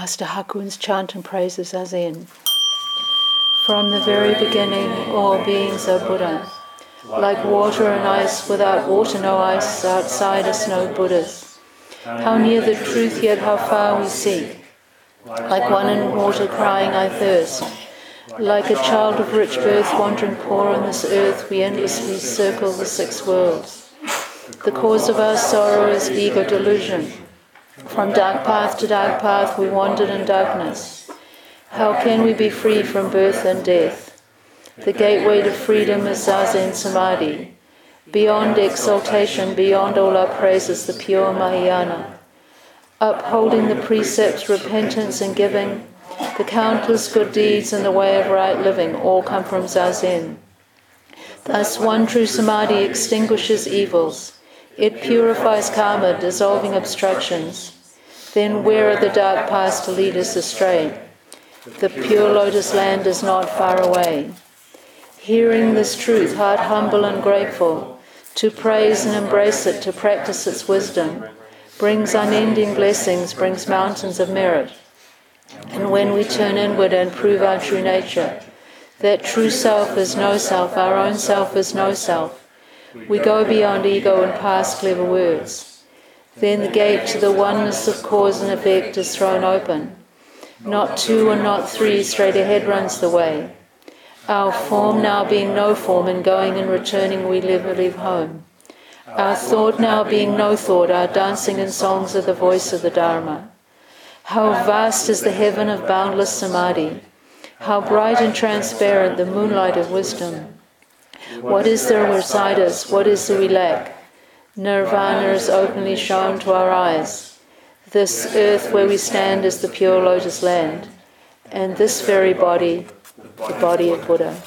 Master Hakuin's chant and praises as in From the very beginning, all beings are Buddha. Like water and ice, without water, no ice, outside us, no Buddhas. How near the truth, yet how far we seek. Like one in water crying, I thirst. Like a child of rich birth wandering poor on this earth, we endlessly circle the six worlds. The cause of our sorrow is ego delusion. From dark path to dark path we wandered in darkness. How can we be free from birth and death? The gateway to freedom is Zazen Samadhi. Beyond exaltation, beyond all our praises, the pure Mahayana. Upholding the precepts, repentance and giving, the countless good deeds and the way of right living all come from Zazen. Thus, one true Samadhi extinguishes evils it purifies karma, dissolving obstructions. Then where are the dark paths to lead us astray? The pure lotus land is not far away. Hearing this truth, heart humble and grateful, to praise and embrace it, to practice its wisdom, brings unending blessings, brings mountains of merit. And when we turn inward and prove our true nature, that true self is no self, our own self is no self, we go beyond ego and past clever words. Then the gate to the oneness of cause and effect is thrown open. Not two and not three, straight ahead runs the way. Our form now being no form, and going and returning we live and leave home. Our thought now being no thought, our dancing and songs are the voice of the Dharma. How vast is the heaven of boundless samadhi! How bright and transparent the moonlight of wisdom! What is there beside us? What is we lack? Nirvana is openly shown to our eyes. This earth where we stand is the pure lotus land, and this very body, the body of Buddha.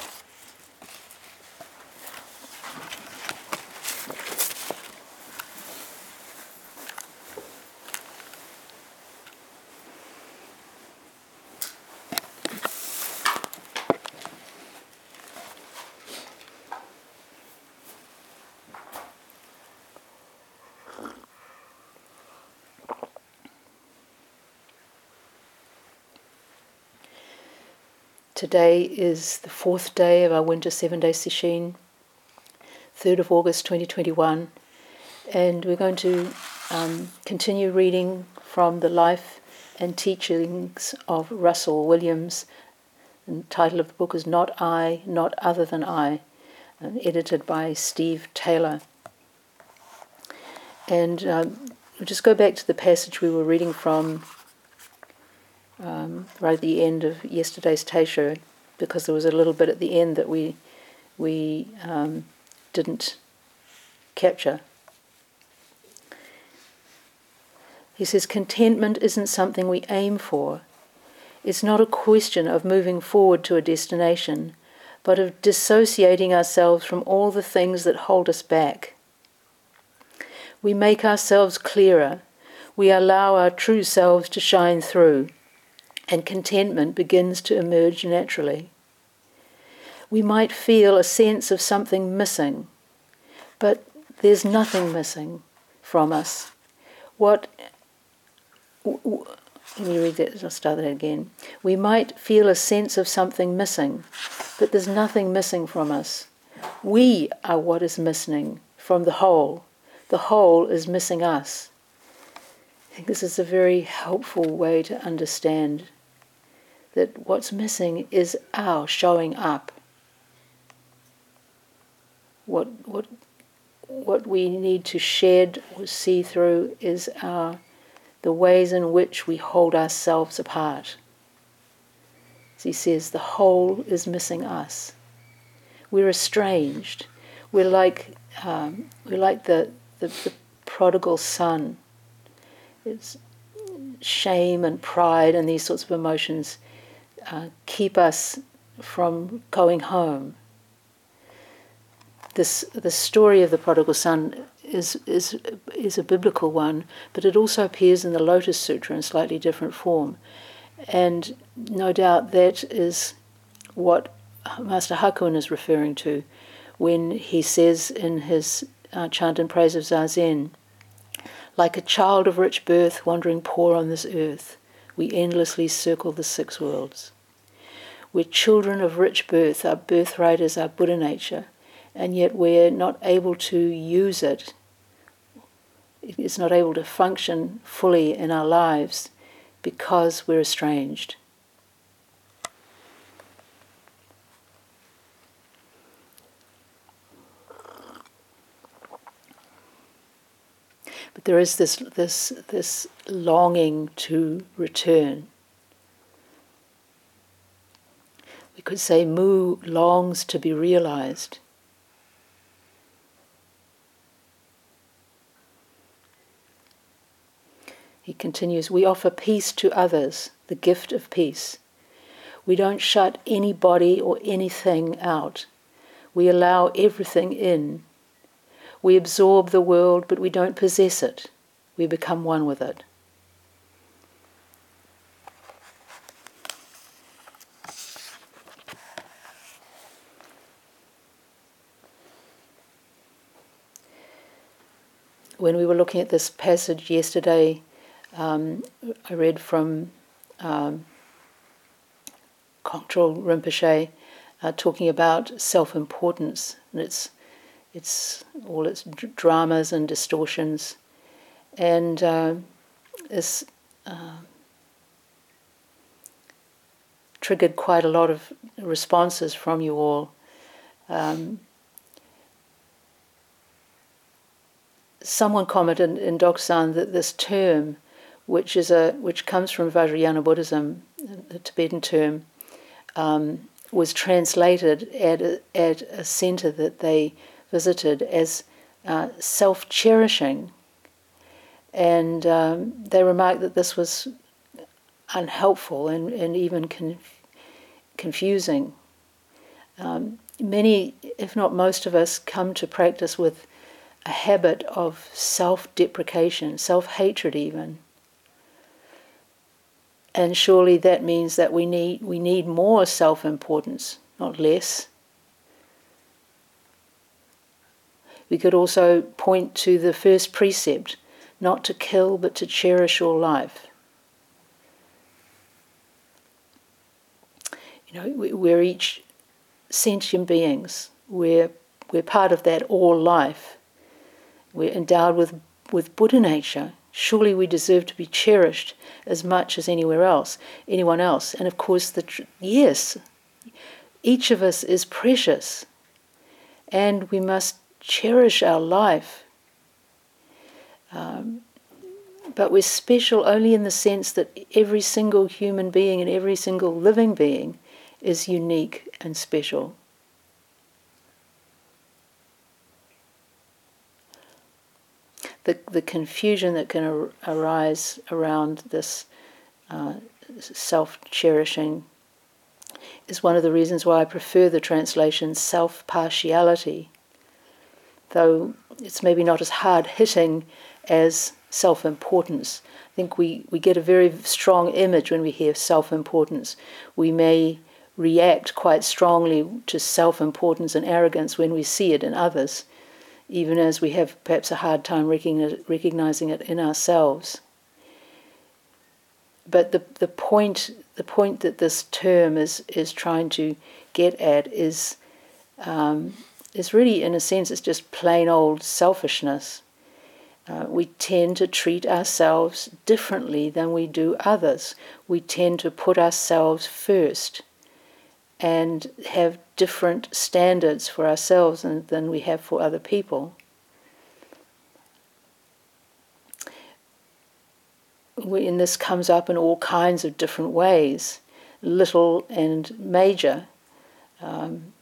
Today is the fourth day of our winter seven day sesshin, 3rd of August 2021, and we're going to um, continue reading from the life and teachings of Russel Williams. The title of the book is Not I, Not Other Than I, edited by Steve Taylor. And um, we'll just go back to the passage we were reading from um, right at the end of yesterday's teisho, because there was a little bit at the end that we we um, didn't capture. He says, contentment isn't something we aim for. It's not a question of moving forward to a destination, but of dissociating ourselves from all the things that hold us back. We make ourselves clearer. We allow our true selves to shine through and contentment begins to emerge naturally. We might feel a sense of something missing, but there's nothing missing from us. What let me read that, I'll start that again. We might feel a sense of something missing, but there's nothing missing from us. We are what is missing from the whole. The whole is missing us. I think this is a very helpful way to understand that what's missing is our showing up. What, what, what we need to shed or see through is our, the ways in which we hold ourselves apart. As he says, the whole is missing us. We're estranged. We're like, um, we're like the, the, the prodigal son. It's shame and pride and these sorts of emotions uh, keep us from going home. This, the story of the prodigal son is, is, is a biblical one, but it also appears in the Lotus Sutra in slightly different form. And no doubt that is what Master Hakuin is referring to when he says in his uh, chant and praise of Zazen, like a child of rich birth wandering poor on this earth, we endlessly circle the six worlds. We're children of rich birth, our birthright is our Buddha nature, and yet we're not able to use it. It's not able to function fully in our lives because we're estranged. But there is this, this, this longing to return. We could say Mu longs to be realized. He continues, we offer peace to others, the gift of peace. We don't shut anybody or anything out. We allow everything in. We absorb the world, but we don't possess it. We become one with it. When we were looking at this passage yesterday, um, I read from um, Rinpoche uh, talking about self importance and its, its, all its dramas and distortions. And uh, this uh, triggered quite a lot of responses from you all. Um, someone commented in Doksan that this term which is a which comes from Vajrayana Buddhism, the Tibetan term, um, was translated at a, at a center that they visited as uh, self-cherishing, and um, they remarked that this was unhelpful and, and even conf- confusing. Um, many, if not most of us, come to practice with a habit of self deprecation, self hatred, even. And surely that means that we need, we need more self importance, not less. We could also point to the first precept not to kill but to cherish your life. You know, we're each sentient beings. We're, we're part of that all life. We're endowed with, with Buddha nature. Surely we deserve to be cherished as much as anywhere else, anyone else. And of course, the tr- yes, each of us is precious, and we must cherish our life. Um, but we're special only in the sense that every single human being and every single living being is unique and special. The, the confusion that can ar- arise around this uh, self cherishing is one of the reasons why I prefer the translation self partiality, though it's maybe not as hard hitting as self importance. I think we, we get a very strong image when we hear self importance. We may react quite strongly to self importance and arrogance when we see it in others even as we have perhaps a hard time recognizing it in ourselves. But the, the point the point that this term is is trying to get at is um, is really in a sense it's just plain old selfishness. Uh, we tend to treat ourselves differently than we do others. We tend to put ourselves first and have different standards for ourselves than, than we have for other people. We, and this comes up in all kinds of different ways, little and major. Um,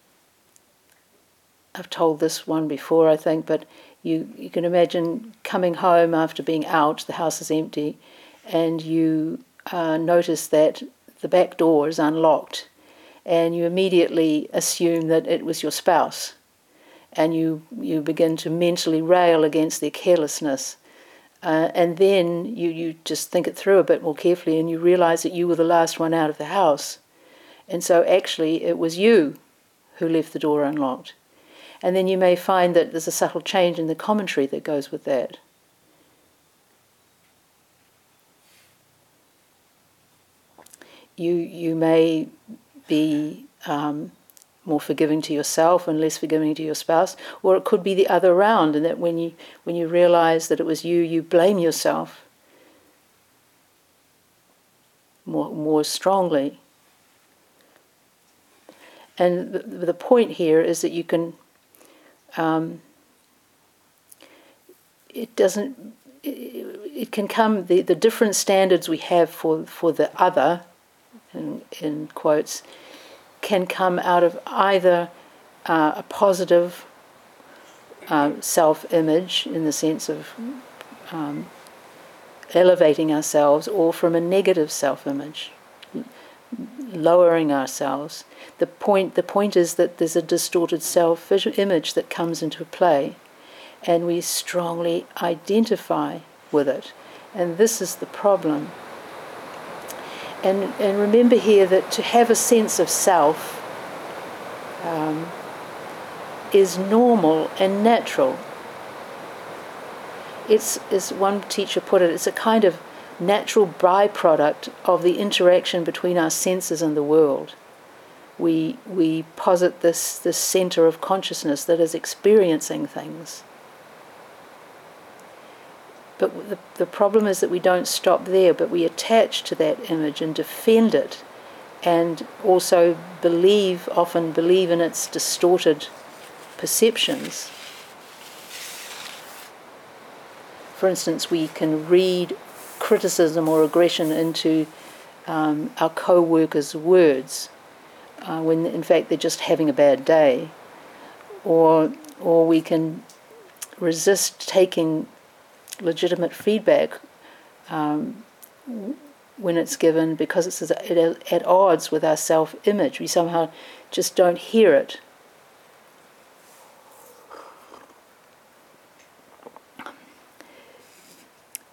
I've told this one before, I think, but you, you can imagine coming home after being out, the house is empty, and you uh, notice that the back door is unlocked and you immediately assume that it was your spouse. And you, you begin to mentally rail against their carelessness. Uh, and then you, you just think it through a bit more carefully and you realize that you were the last one out of the house. And so actually, it was you who left the door unlocked. And then you may find that there's a subtle change in the commentary that goes with that. you you may be um, more forgiving to yourself and less forgiving to your spouse, or it could be the other round, and that when you when you realize that it was you, you blame yourself more more strongly. And the, the point here is that you can. Um, it doesn't. It, it can come the, the different standards we have for for the other, in, in quotes, can come out of either uh, a positive uh, self-image in the sense of um, elevating ourselves, or from a negative self-image, lowering ourselves. The point the point is that there's a distorted self-image that comes into play, and we strongly identify with it, and this is the problem. And, and remember here that to have a sense of self um, is normal and natural. It's, as one teacher put it, it's a kind of natural byproduct of the interaction between our senses and the world. We, we posit this, this center of consciousness that is experiencing things. But the, the problem is that we don't stop there, but we attach to that image and defend it, and also believe, often believe in its distorted perceptions. For instance, we can read criticism or aggression into um, our co workers' words uh, when in fact they're just having a bad day. Or, or we can resist taking legitimate feedback um, when it's given because it's at odds with our self image. We somehow just don't hear it.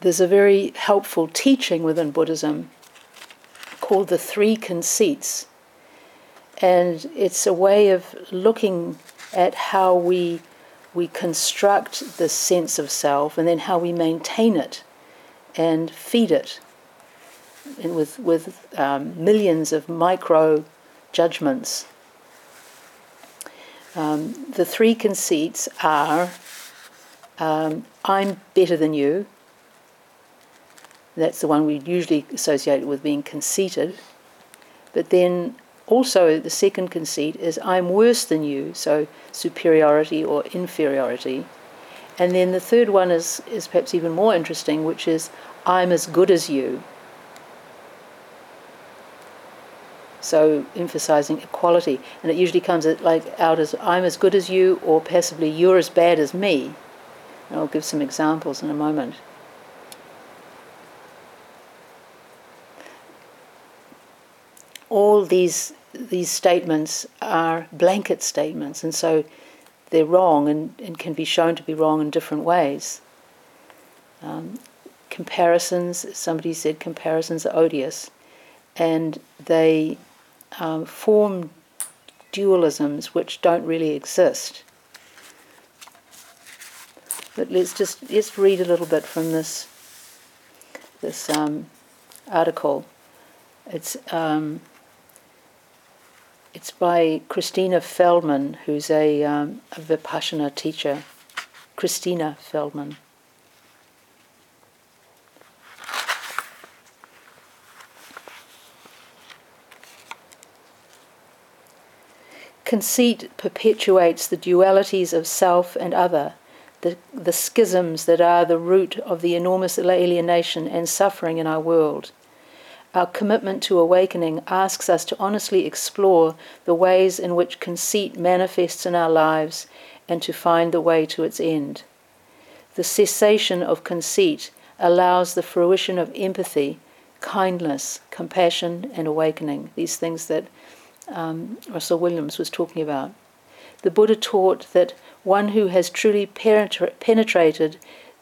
There's a very helpful teaching within Buddhism called the Three Conceits. And it's a way of looking at how we we construct this sense of self and then how we maintain it and feed it and with, with um, millions of micro judgments. Um, the three conceits are um, I'm better than you. That's the one we usually associate with being conceited. But then also, the second conceit is I'm worse than you, so superiority or inferiority. And then the third one is, is perhaps even more interesting, which is I'm as good as you. So emphasizing equality, and it usually comes like out as I'm as good as you, or passively you're as bad as me. And I'll give some examples in a moment. All these these statements are blanket statements, and so they're wrong and, and can be shown to be wrong in different ways. Um, comparisons, somebody said comparisons are odious, and they um, form dualisms which don't really exist. But let's just let's read a little bit from this this um, article. It's um, it's by Christina Feldman, who's a, um, a Vipassana teacher. Christina Feldman. Conceit perpetuates the dualities of self and other, the, the schisms that are the root of the enormous alienation and suffering in our world. Our commitment to awakening asks us to honestly explore the ways in which conceit manifests in our lives and to find the way to its end. The cessation of conceit allows the fruition of empathy, kindness, compassion, and awakening, these things that um, Russel Williams was talking about. The Buddha taught that one who has truly penetra- penetrated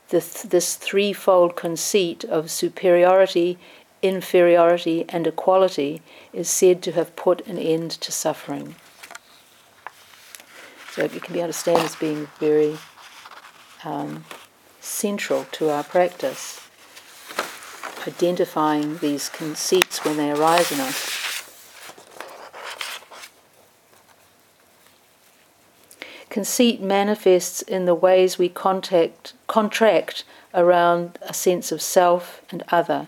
th- this threefold conceit of superiority, inferiority, and equality is said to have put an end to suffering. So it can be understood as being very um, central to our practice. identifying these conceits when they arise in us. Conceit manifests in the ways we contact, contract around a sense of self and other.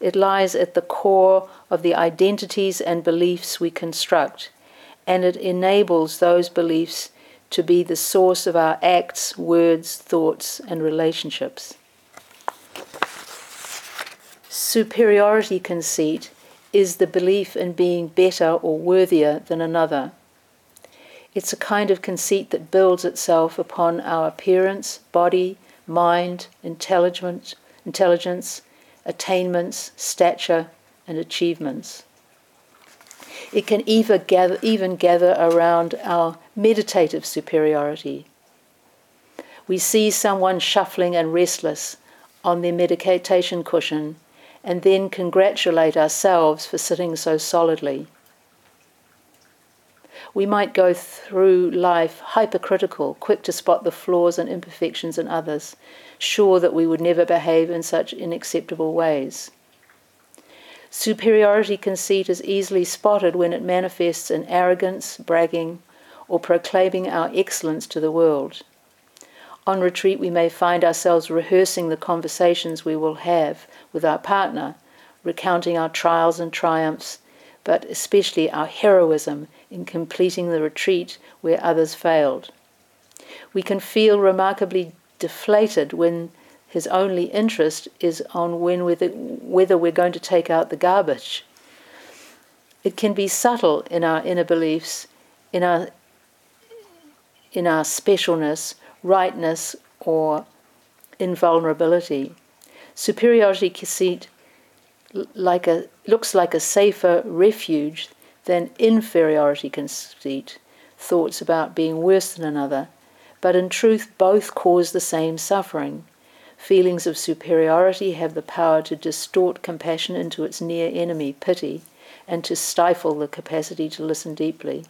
It lies at the core of the identities and beliefs we construct, and it enables those beliefs to be the source of our acts, words, thoughts, and relationships. Superiority conceit is the belief in being better or worthier than another. It's a kind of conceit that builds itself upon our appearance, body, mind, intelligence, intelligence attainments, stature, and achievements. It can even gather, even gather around our meditative superiority. We see someone shuffling and restless on their meditation cushion and then congratulate ourselves for sitting so solidly. We might go through life hypercritical, quick to spot the flaws and imperfections in others, sure that we would never behave in such unacceptable ways. Superiority conceit is easily spotted when it manifests in arrogance, bragging, or proclaiming our excellence to the world. On retreat, we may find ourselves rehearsing the conversations we will have with our partner, recounting our trials and triumphs, but especially our heroism in completing the retreat where others failed. We can feel remarkably deflated when his only interest is on when whether, whether we're going to take out the garbage. It can be subtle in our inner beliefs, in our, in our specialness, rightness, or invulnerability. Superiority conceit like a, looks like a safer refuge than inferiority conceit, thoughts about being worse than another, but in truth both cause the same suffering. Feelings of superiority have the power to distort compassion into its near enemy, pity, and to stifle the capacity to listen deeply.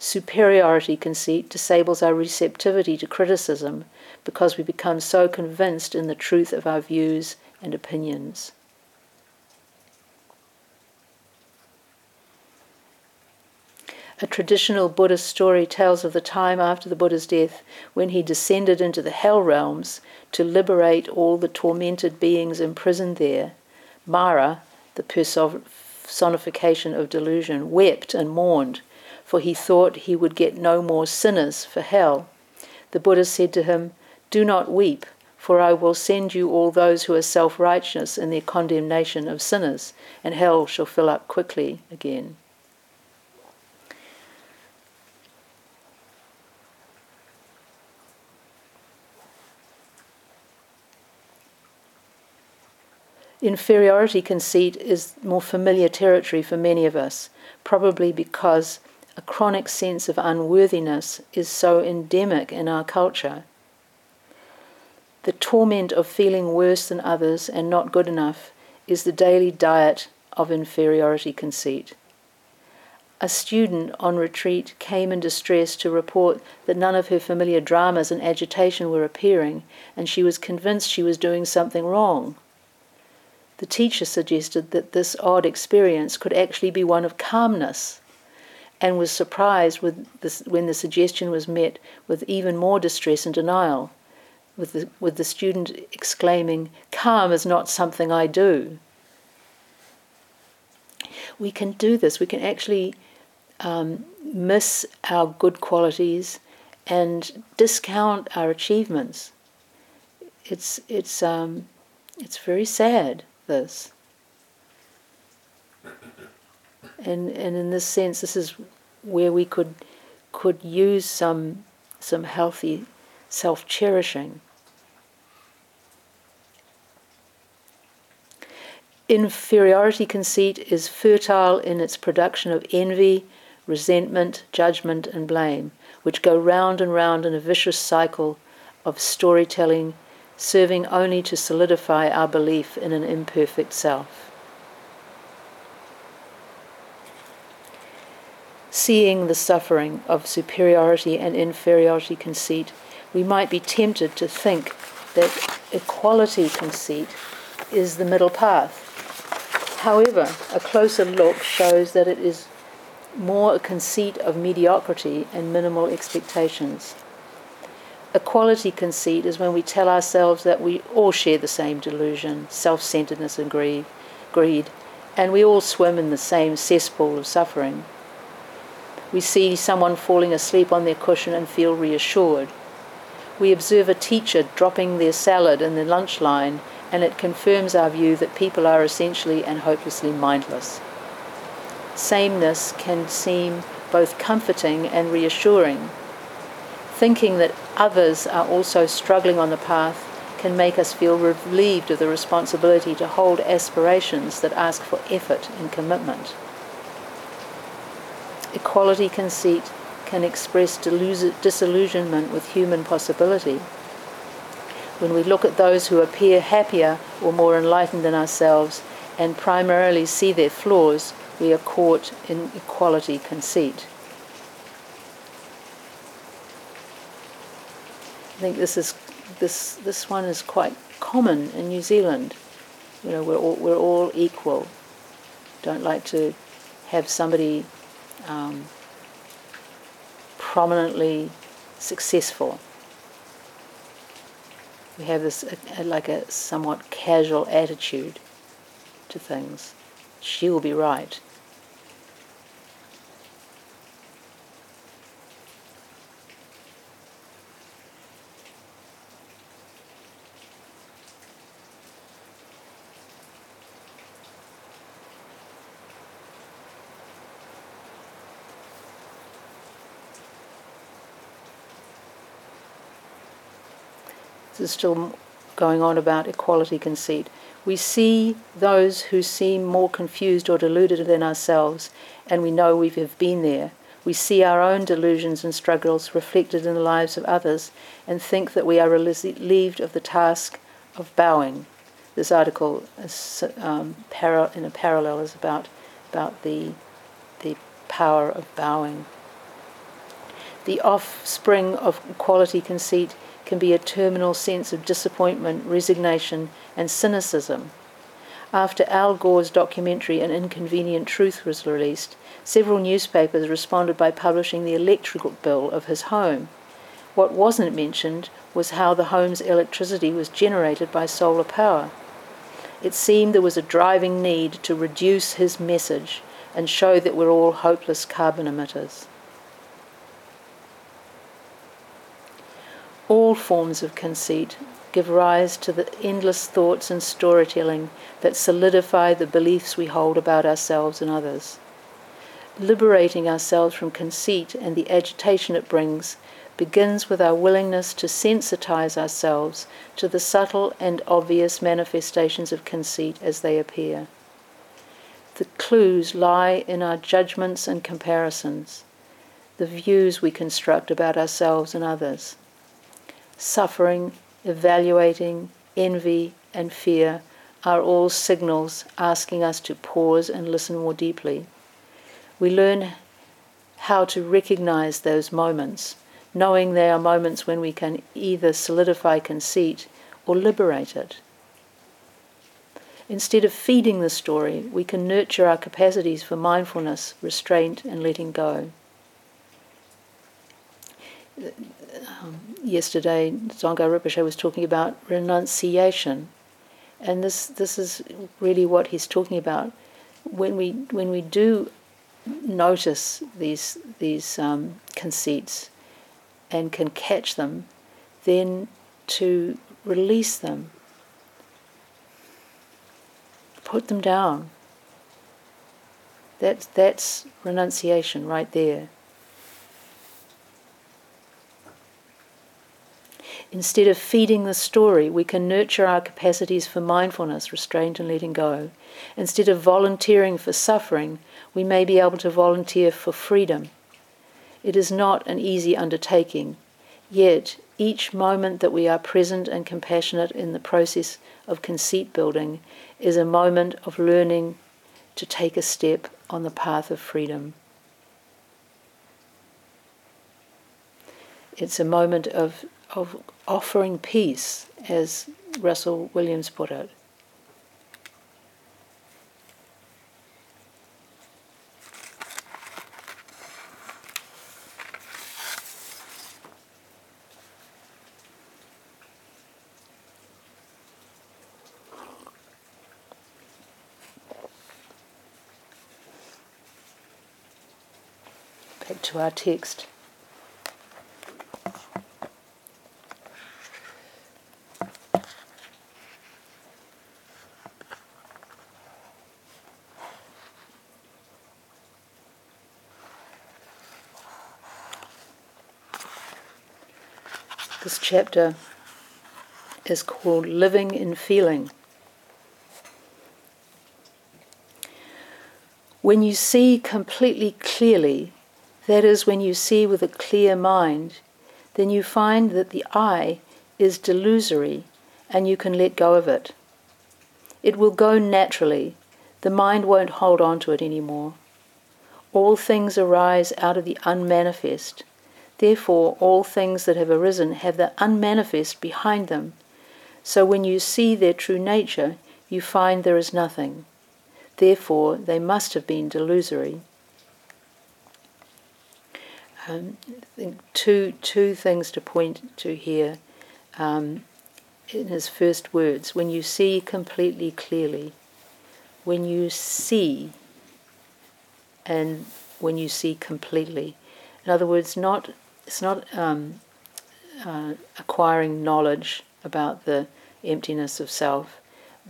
Superiority conceit disables our receptivity to criticism because we become so convinced in the truth of our views and opinions. A traditional Buddhist story tells of the time after the Buddha's death when he descended into the hell realms to liberate all the tormented beings imprisoned there. Mara, the personification of delusion, wept and mourned, for he thought he would get no more sinners for hell. The Buddha said to him, Do not weep, for I will send you all those who are self righteous in their condemnation of sinners, and hell shall fill up quickly again. Inferiority conceit is more familiar territory for many of us, probably because a chronic sense of unworthiness is so endemic in our culture. The torment of feeling worse than others and not good enough is the daily diet of inferiority conceit. A student on retreat came in distress to report that none of her familiar dramas and agitation were appearing, and she was convinced she was doing something wrong. The teacher suggested that this odd experience could actually be one of calmness and was surprised this, when the suggestion was met with even more distress and denial, with the, with the student exclaiming, Calm is not something I do. We can do this, we can actually um, miss our good qualities and discount our achievements. It's, it's, um, it's very sad this. And and in this sense, this is where we could could use some some healthy self cherishing. Inferiority conceit is fertile in its production of envy, resentment, judgment, and blame, which go round and round in a vicious cycle of storytelling serving only to solidify our belief in an imperfect self. Seeing the suffering of superiority and inferiority conceit, we might be tempted to think that equality conceit is the middle path. However, a closer look shows that it is more a conceit of mediocrity and minimal expectations. Equality conceit is when we tell ourselves that we all share the same delusion, self centeredness, and greed, greed, and we all swim in the same cesspool of suffering. We see someone falling asleep on their cushion and feel reassured. We observe a teacher dropping their salad in the lunch line, and it confirms our view that people are essentially and hopelessly mindless sameness can seem both comforting and reassuring. Thinking that others are also struggling on the path can make us feel relieved of the responsibility to hold aspirations that ask for effort and commitment. Equality conceit can express disillusionment with human possibility. When we look at those who appear happier or more enlightened than ourselves and primarily see their flaws, we are caught in equality conceit. I think this is this this one is quite common in New Zealand. You know, we're all, we're all equal. Don't like to have somebody um, prominently successful. We have this like a somewhat casual attitude to things. She will be right. Is still going on about equality conceit. We see those who seem more confused or deluded than ourselves, and we know we have been there. We see our own delusions and struggles reflected in the lives of others and think that we are relieved of the task of bowing. This article, is, um, para- in a parallel, is about, about the, the power of bowing. The offspring of equality conceit can be a terminal sense of disappointment, resignation, and cynicism. After Al Gore's documentary An Inconvenient Truth was released, several newspapers responded by publishing the electrical bill of his home. What wasn't mentioned was how the home's electricity was generated by solar power. It seemed there was a driving need to reduce his message and show that we're all hopeless carbon emitters. All forms of conceit give rise to the endless thoughts and storytelling that solidify the beliefs we hold about ourselves and others. Liberating ourselves from conceit and the agitation it brings begins with our willingness to sensitize ourselves to the subtle and obvious manifestations of conceit as they appear. The clues lie in our judgments and comparisons, the views we construct about ourselves and others suffering, evaluating, envy, and fear are all signals asking us to pause and listen more deeply. We learn how to recognize those moments, knowing they are moments when we can either solidify conceit or liberate it. Instead of feeding the story, we can nurture our capacities for mindfulness, restraint, and letting go um, yesterday, Dzongsar Rinpoche was talking about renunciation, and this this is really what he's talking about. When we when we do notice these these um, conceits and can catch them, then to release them, put them down. That's that's renunciation right there. Instead of feeding the story, we can nurture our capacities for mindfulness, restraint, and letting go. Instead of volunteering for suffering, we may be able to volunteer for freedom. It is not an easy undertaking, yet each moment that we are present and compassionate in the process of conceit building is a moment of learning to take a step on the path of freedom. It's a moment of of offering peace, as Russel Williams put it. Back to our text. Chapter is called Living in Feeling. When you see completely clearly, that is, when you see with a clear mind, then you find that the I is delusory and you can let go of it. It will go naturally, the mind won't hold on to it anymore. All things arise out of the unmanifest Therefore, all things that have arisen have the unmanifest behind them. So when you see their true nature, you find there is nothing. Therefore, they must have been delusory. Um, two, two things to point to here um, in his first words. When you see completely clearly, when you see, and when you see completely. In other words, not it's not um, uh, acquiring knowledge about the emptiness of self,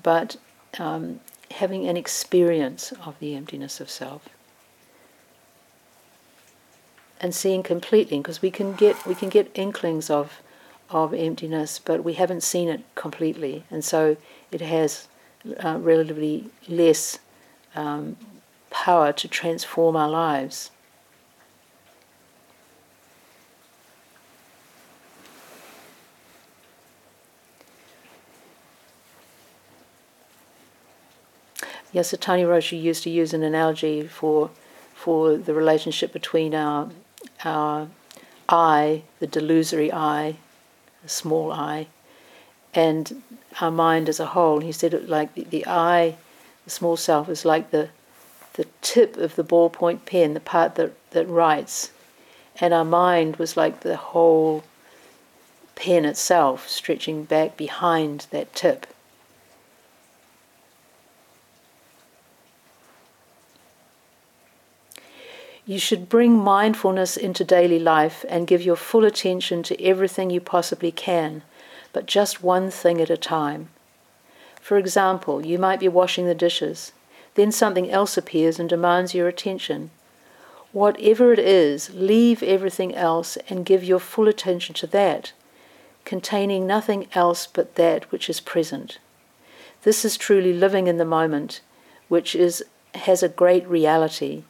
but um, having an experience of the emptiness of self. And seeing completely because we can get we can get inklings of of emptiness but we haven't seen it completely. And so it has uh, relatively less um, power to transform our lives Yes, Tony Roshi used to use an analogy for for the relationship between our our I, the delusory I, the small I, and our mind as a whole. He said it like the, the I, the small self, is like the the tip of the ballpoint pen, the part that, that writes, and our mind was like the whole pen itself, stretching back behind that tip. You should bring mindfulness into daily life and give your full attention to everything you possibly can, but just one thing at a time. For example, you might be washing the dishes, then something else appears and demands your attention. Whatever it is, leave everything else and give your full attention to that, containing nothing else but that which is present. This is truly living in the moment, which is, has a great reality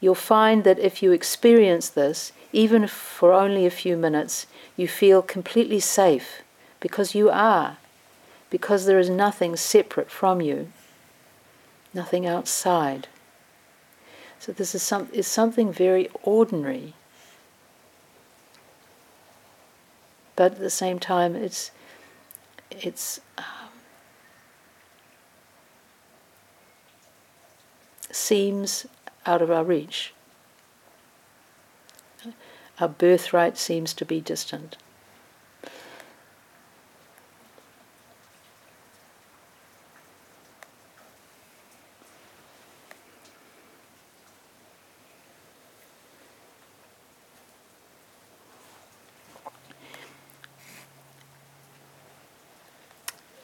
you'll find that if you experience this, even for only a few minutes, you feel completely safe because you are, because there is nothing separate from you, nothing outside. So this is, some, is something very ordinary. But at the same time, it's, it's um, seems out of our reach. Our birthright seems to be distant.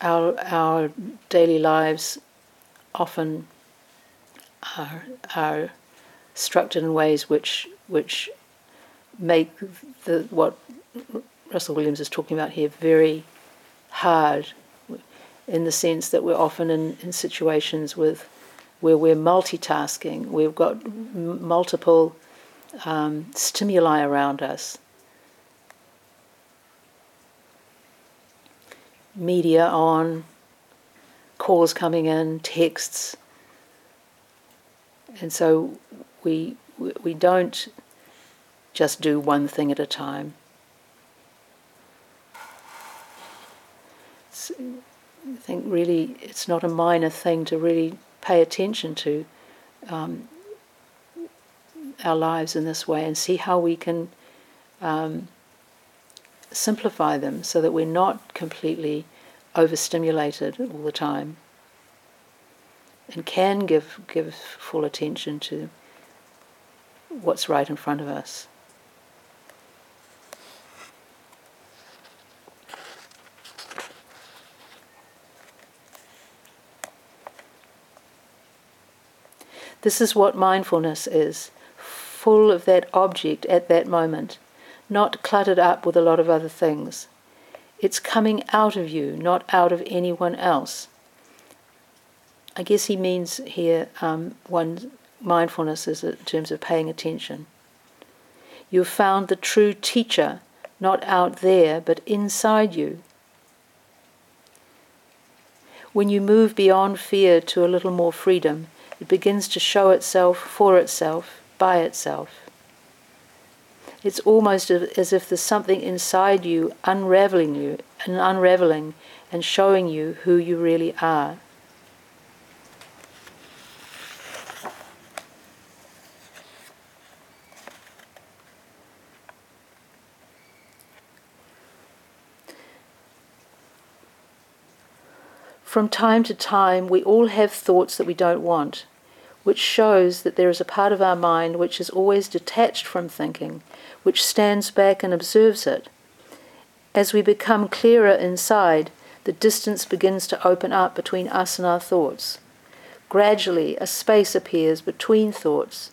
Our, our daily lives often are, are structured in ways which which make the what Russel Williams is talking about here very hard in the sense that we're often in, in situations with where we're multitasking, we've got m- multiple um, stimuli around us. Media on, calls coming in, texts, and so we we don't just do one thing at a time. I think really it's not a minor thing to really pay attention to um, our lives in this way and see how we can um, simplify them so that we're not completely overstimulated all the time and can give give full attention to what's right in front of us. This is what mindfulness is full of that object at that moment, not cluttered up with a lot of other things. It's coming out of you, not out of anyone else. I guess he means here um, one mindfulness is in terms of paying attention. You've found the true teacher, not out there, but inside you. When you move beyond fear to a little more freedom, it begins to show itself for itself, by itself. It's almost as if there's something inside you unraveling you and unraveling and showing you who you really are. From time to time, we all have thoughts that we don't want which shows that there is a part of our mind which is always detached from thinking, which stands back and observes it. As we become clearer inside, the distance begins to open up between us and our thoughts. Gradually, a space appears between thoughts,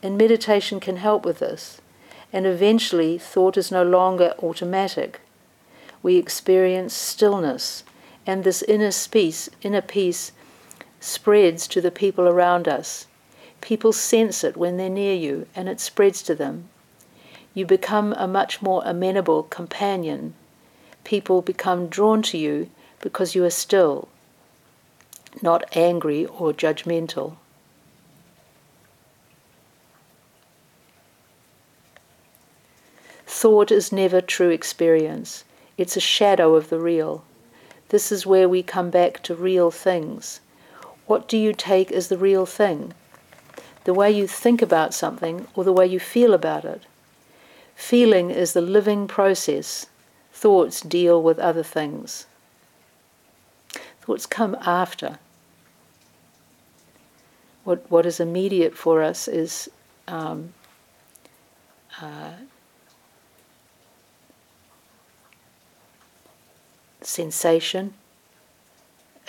and meditation can help with this. And eventually, thought is no longer automatic. We experience stillness, and this inner peace, inner peace spreads to the people around us. People sense it when they're near you, and it spreads to them. You become a much more amenable companion. People become drawn to you because you are still, not angry or judgmental. Thought is never true experience. It's a shadow of the real. This is where we come back to real things. What do you take as the real thing? The way you think about something or the way you feel about it? Feeling is the living process. Thoughts deal with other things. Thoughts come after. What, what is immediate for us is um, uh, sensation,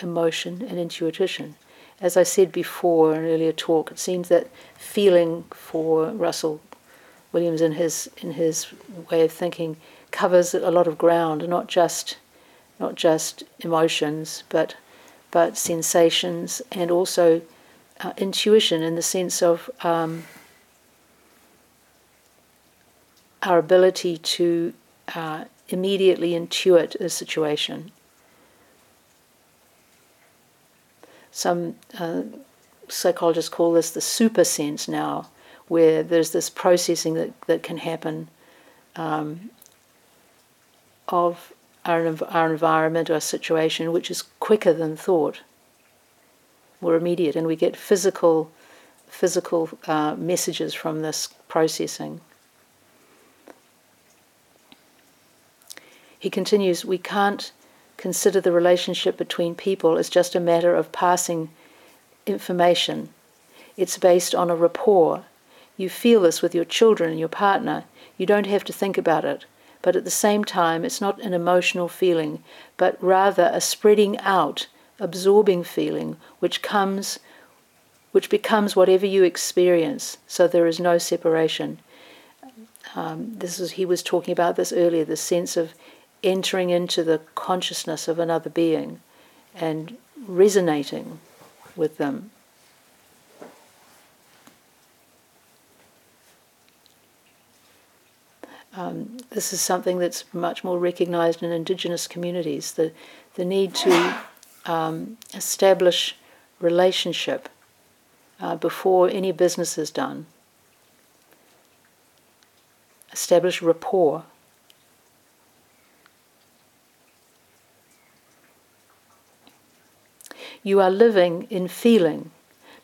emotion, and intuition. As I said before in an earlier talk, it seems that feeling for Russel Williams in his in his way of thinking covers a lot of ground, not just not just emotions, but but sensations and also uh, intuition in the sense of um, our ability to uh, immediately intuit a situation. some uh, psychologists call this the super sense now, where there's this processing that, that can happen um, of our, our environment or situation, which is quicker than thought, more immediate, and we get physical physical uh, messages from this processing. He continues, we can't consider the relationship between people as just a matter of passing information. It's based on a rapport. You feel this with your children and your partner. You don't have to think about it. But at the same time, it's not an emotional feeling, but rather a spreading out, absorbing feeling which comes which becomes whatever you experience, so there is no separation. Um, this is he was talking about this earlier, the sense of entering into the consciousness of another being and resonating with them. Um, this is something that's much more recognized in indigenous communities the, the need to um, establish relationship uh, before any business is done, establish rapport. You are living in feeling,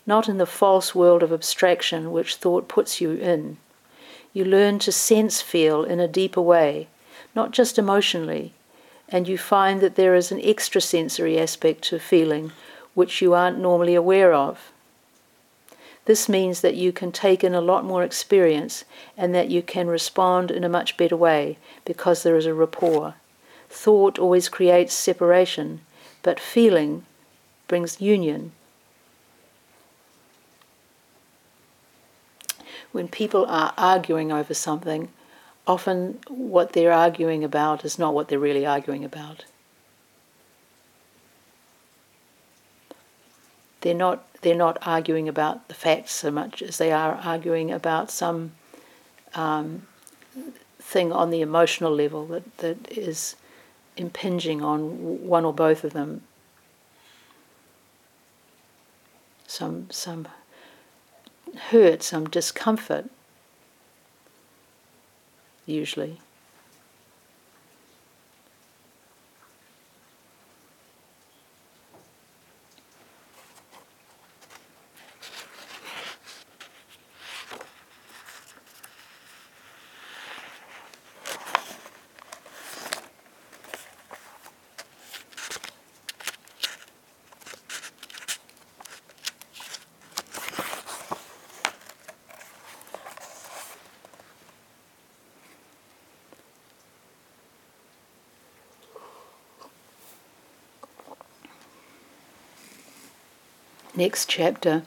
not in the false world of abstraction which thought puts you in. You learn to sense feel in a deeper way, not just emotionally, and you find that there is an extrasensory aspect to feeling which you aren't normally aware of. This means that you can take in a lot more experience and that you can respond in a much better way because there is a rapport. Thought always creates separation, but feeling brings union. When people are arguing over something, often what they're arguing about is not what they're really arguing about. They're not, they're not arguing about the facts so much as they are arguing about some um, thing on the emotional level that, that is impinging on one or both of them. Some, some hurt, some discomfort usually. Next chapter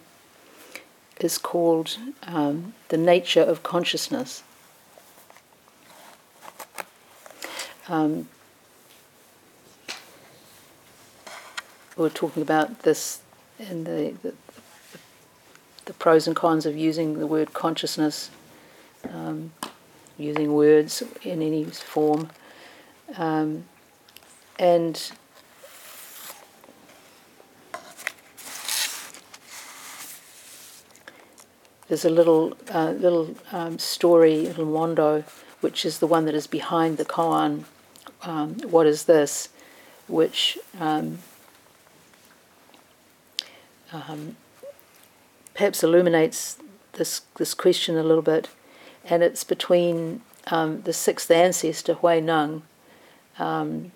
is called um, The Nature of Consciousness. Um, we are talking about this in the, the, the, pros and cons of using the word consciousness, um, using words in any form. Um, and there's a little uh, little um, story, little mondo, which is the one that is behind the koan. Um, what is this? Which um, um, perhaps illuminates this this question a little bit, and it's between um, the sixth ancestor Hui Neng, um,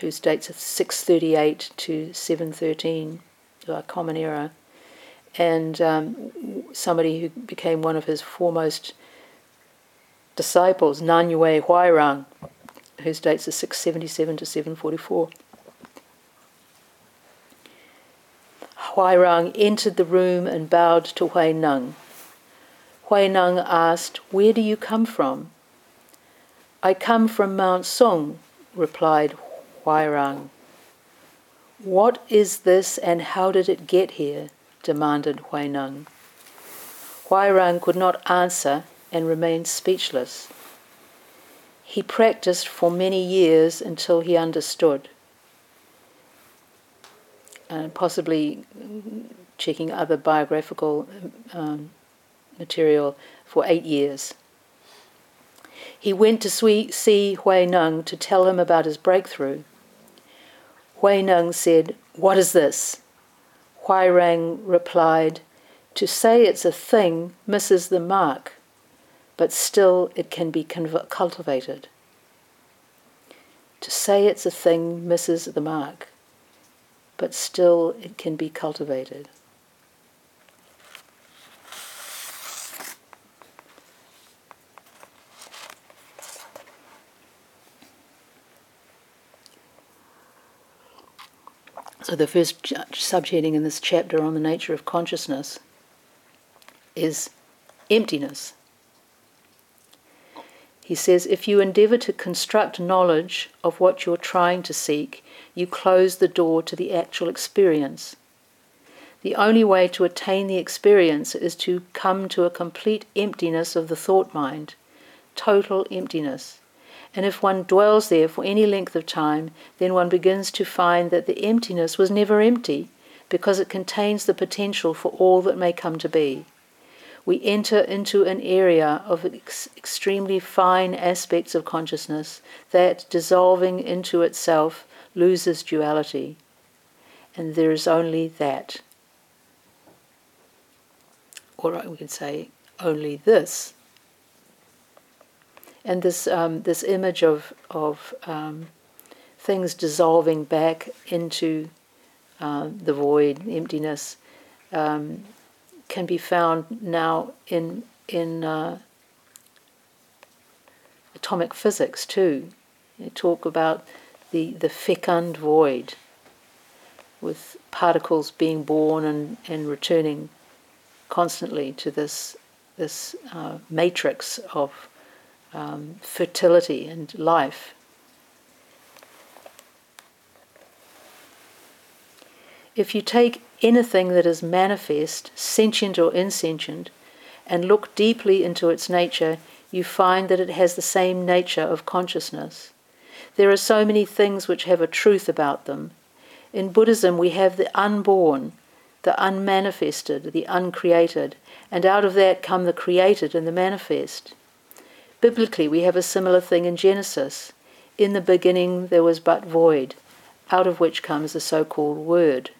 whose dates of 638 to 713, uh, Common Era and um, somebody who became one of his foremost disciples, Nanyue Huairang, whose dates are 677 to 744. Huairang entered the room and bowed to Hui Neng. Hui Neng asked, Where do you come from? I come from Mount Song, replied Huairang. What is this and how did it get here? Demanded Hui Neng. Huairang could not answer and remained speechless. He practiced for many years until he understood, and possibly checking other biographical um, material for eight years. He went to see Hui Neng to tell him about his breakthrough. Hui Neng said, What is this? Huairang replied, To say it's a thing misses the mark, but still it can be cultivated. To say it's a thing misses the mark, but still it can be cultivated. So, the first subheading in this chapter on the nature of consciousness is emptiness. He says, if you endeavour to construct knowledge of what you're trying to seek, you close the door to the actual experience. The only way to attain the experience is to come to a complete emptiness of the thought mind, total emptiness. And if one dwells there for any length of time, then one begins to find that the emptiness was never empty, because it contains the potential for all that may come to be. We enter into an area of ex- extremely fine aspects of consciousness that, dissolving into itself, loses duality. And there is only that. Or we can say, only this and this um, this image of of um, things dissolving back into uh, the void, emptiness, um, can be found now in in uh, atomic physics too. They talk about the the fecund void, with particles being born and, and returning constantly to this this uh, matrix of um, fertility and life. If you take anything that is manifest, sentient or insentient, and look deeply into its nature, you find that it has the same nature of consciousness. There are so many things which have a truth about them. In Buddhism, we have the unborn, the unmanifested, the uncreated, and out of that come the created and the manifest. Biblically, we have a similar thing in Genesis. In the beginning, there was but void, out of which comes the so called Word.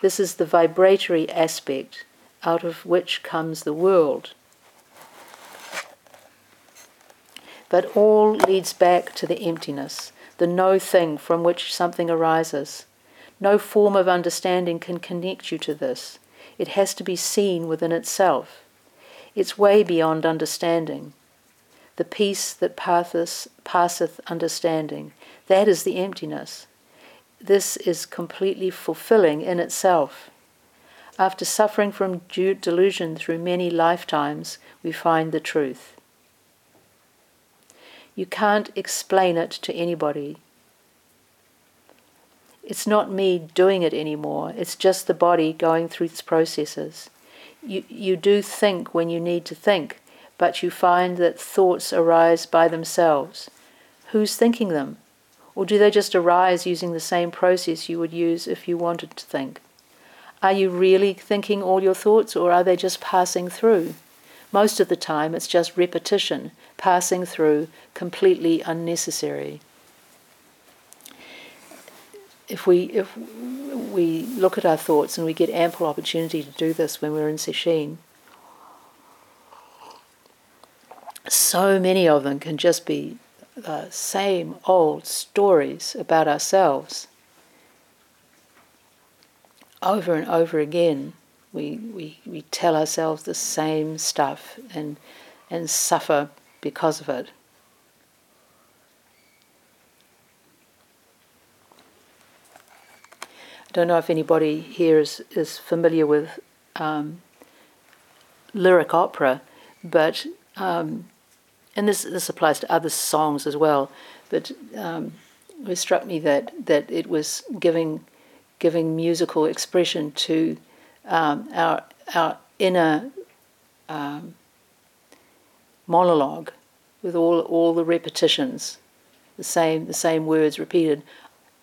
This is the vibratory aspect out of which comes the world. But all leads back to the emptiness, the no thing from which something arises. No form of understanding can connect you to this. It has to be seen within itself. It's way beyond understanding. The peace that passeth, passeth understanding, that is the emptiness this is completely fulfilling in itself. After suffering from delusion through many lifetimes, we find the truth. You can't explain it to anybody. It's not me doing it anymore, it's just the body going through its processes. You, you do think when you need to think, but you find that thoughts arise by themselves. Who's thinking them? Or do they just arise using the same process you would use if you wanted to think? Are you really thinking all your thoughts or are they just passing through? Most of the time it's just repetition, passing through, completely unnecessary. If we, if we look at our thoughts and we get ample opportunity to do this when we're in sesshin, so many of them can just be the same old stories about ourselves. Over and over again, we, we, we tell ourselves the same stuff and, and suffer because of it. I don't know if anybody here is, is familiar with um, lyric opera, but um, and this this applies to other songs as well. But um, it struck me that that it was giving giving musical expression to um, our our inner um, monologue with all all the repetitions, the same the same words repeated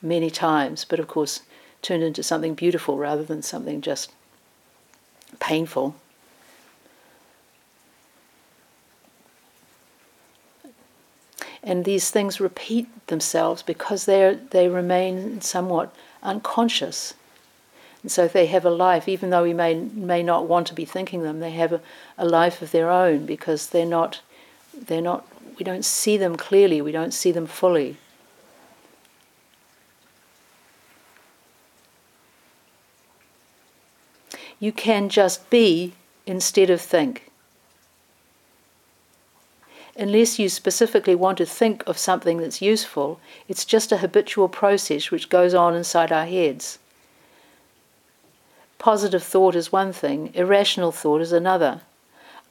many times, but of course turned into something beautiful rather than something just painful. And these things repeat themselves because they they remain somewhat unconscious. And so they have a life, even though we may may not want to be thinking them, they have a, a life of their own because they're not they're not we don't see them clearly, we don't see them fully. You can just be instead of think unless you specifically want to think of something that's useful, it's just a habitual process which goes on inside our heads. Positive thought is one thing, irrational thought is another.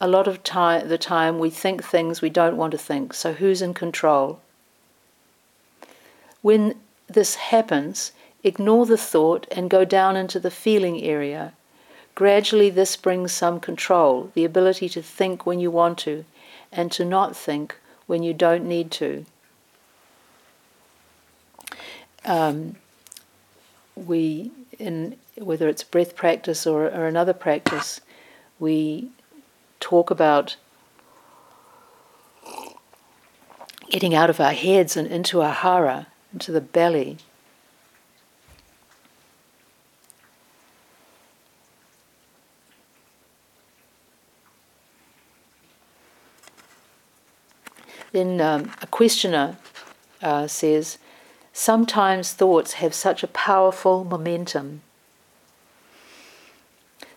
A lot of the time we think things we don't want to think, so who's in control? When this happens, ignore the thought and go down into the feeling area. Gradually, this brings some control, the ability to think when you want to, and to not think when you don't need to. Um, we, in whether it's breath practice or, or another practice, we talk about getting out of our heads and into our hara, into the belly. Then um, a questioner uh, says, Sometimes thoughts have such a powerful momentum.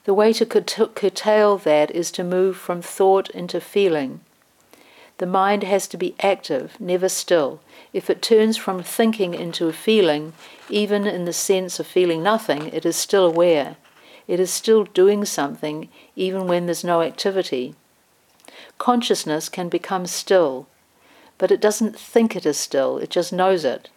The way to curtail that is to move from thought into feeling. The mind has to be active, never still. If it turns from thinking into a feeling, even in the sense of feeling nothing, it is still aware. It is still doing something, even when there's no activity. Consciousness can become still, but it doesn't think it is still, it just knows it.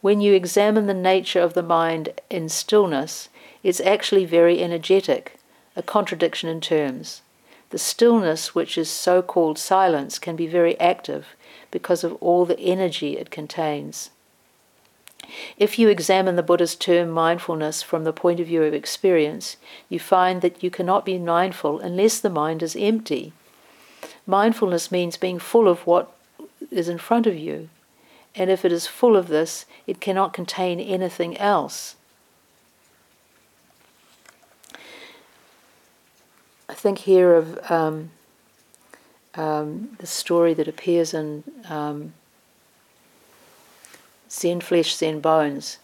When you examine the nature of the mind in stillness, it's actually very energetic, a contradiction in terms. The stillness, which is so called silence, can be very active because of all the energy it contains. If you examine the Buddha's term mindfulness from the point of view of experience, you find that you cannot be mindful unless the mind is empty. Mindfulness means being full of what is in front of you. And if it is full of this, it cannot contain anything else. I think here of um, um, the story that appears in um, Zen Flesh, Zen Bones,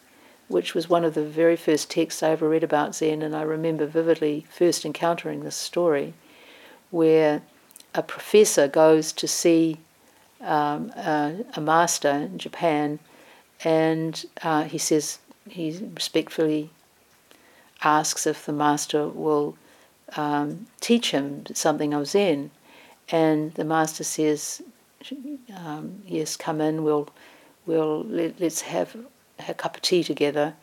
which was one of the very first texts I ever read about Zen, and I remember vividly first encountering this story, where a professor goes to see um, a, a, master in Japan, and uh, he says he respectfully asks if the master will um, teach him something of Zen, and the master says, um, "Yes, come in. We'll we'll let, us have a cup of tea together."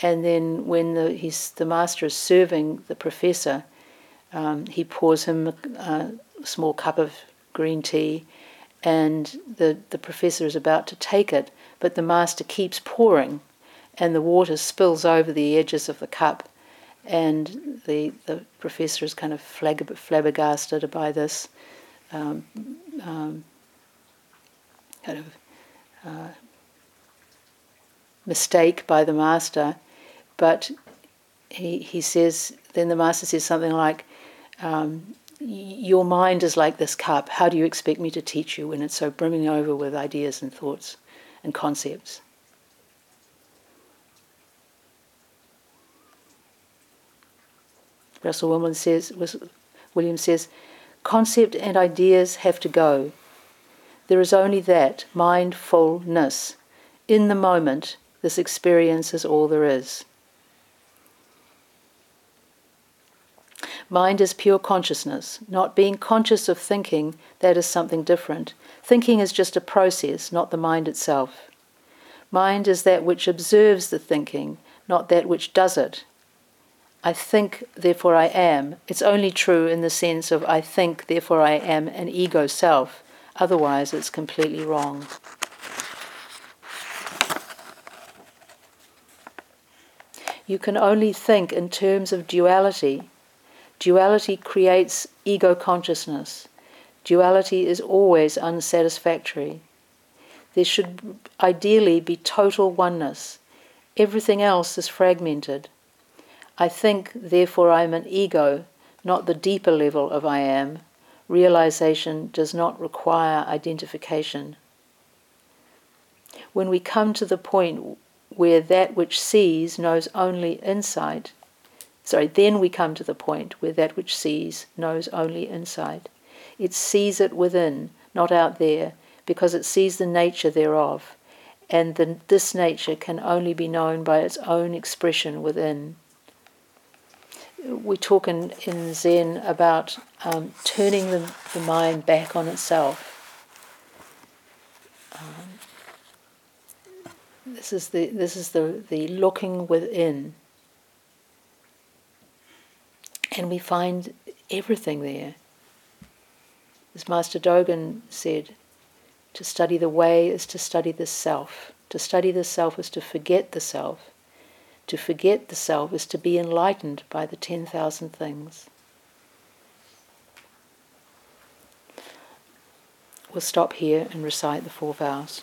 And then when the he's, the master is serving the professor, um, he pours him a, a small cup of green tea, and the the professor is about to take it, but the master keeps pouring, and the water spills over the edges of the cup and the the professor is kind of flabbergasted by this um, um, kind of uh, mistake by the master, but he he says then the master says something like. Um, your mind is like this cup. How do you expect me to teach you when it's so brimming over with ideas and thoughts and concepts? Russel Williams says, Williams says, concept and ideas have to go. There is only that, mindfulness. In the moment, this experience is all there is. Mind is pure consciousness. Not being conscious of thinking, that is something different. Thinking is just a process, not the mind itself. Mind is that which observes the thinking, not that which does it. I think, therefore I am. It's only true in the sense of I think, therefore I am an ego self. Otherwise, it's completely wrong. You can only think in terms of duality. Duality creates ego consciousness. Duality is always unsatisfactory. There should ideally be total oneness. Everything else is fragmented. I think, therefore, I am an ego, not the deeper level of I am. Realization does not require identification. When we come to the point where that which sees knows only insight, sorry, then we come to the point where that which sees knows only inside. It sees it within, not out there, because it sees the nature thereof, and the, this nature can only be known by its own expression within we talk in, in Zen about um, turning the, the mind back on itself. Um, this is the this is the, the looking within. And we find everything there. As Master Dogen said, to study the way is to study the self. To study the self is to forget the self. To forget the self is to be enlightened by the 10,000 things. We'll stop here and recite the four vows.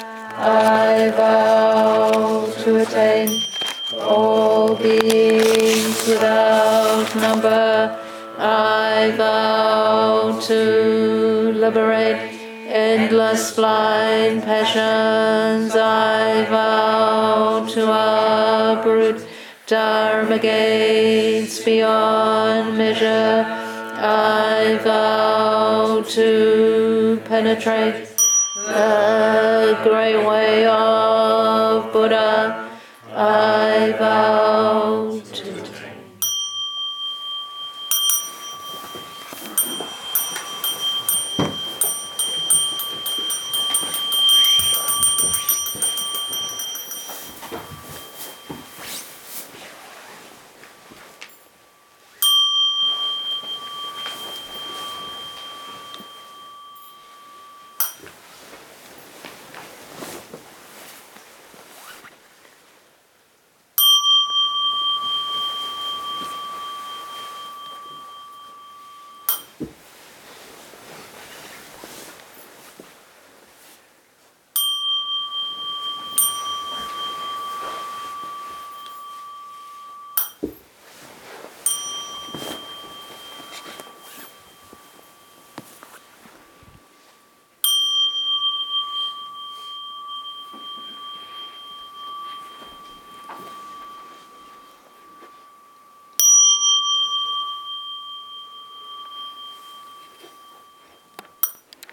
I vow to attain all beings without number. I vow to liberate endless blind passions. I vow to uproot Dharma gates beyond measure. I vow to penetrate the great way of Buddha. I vow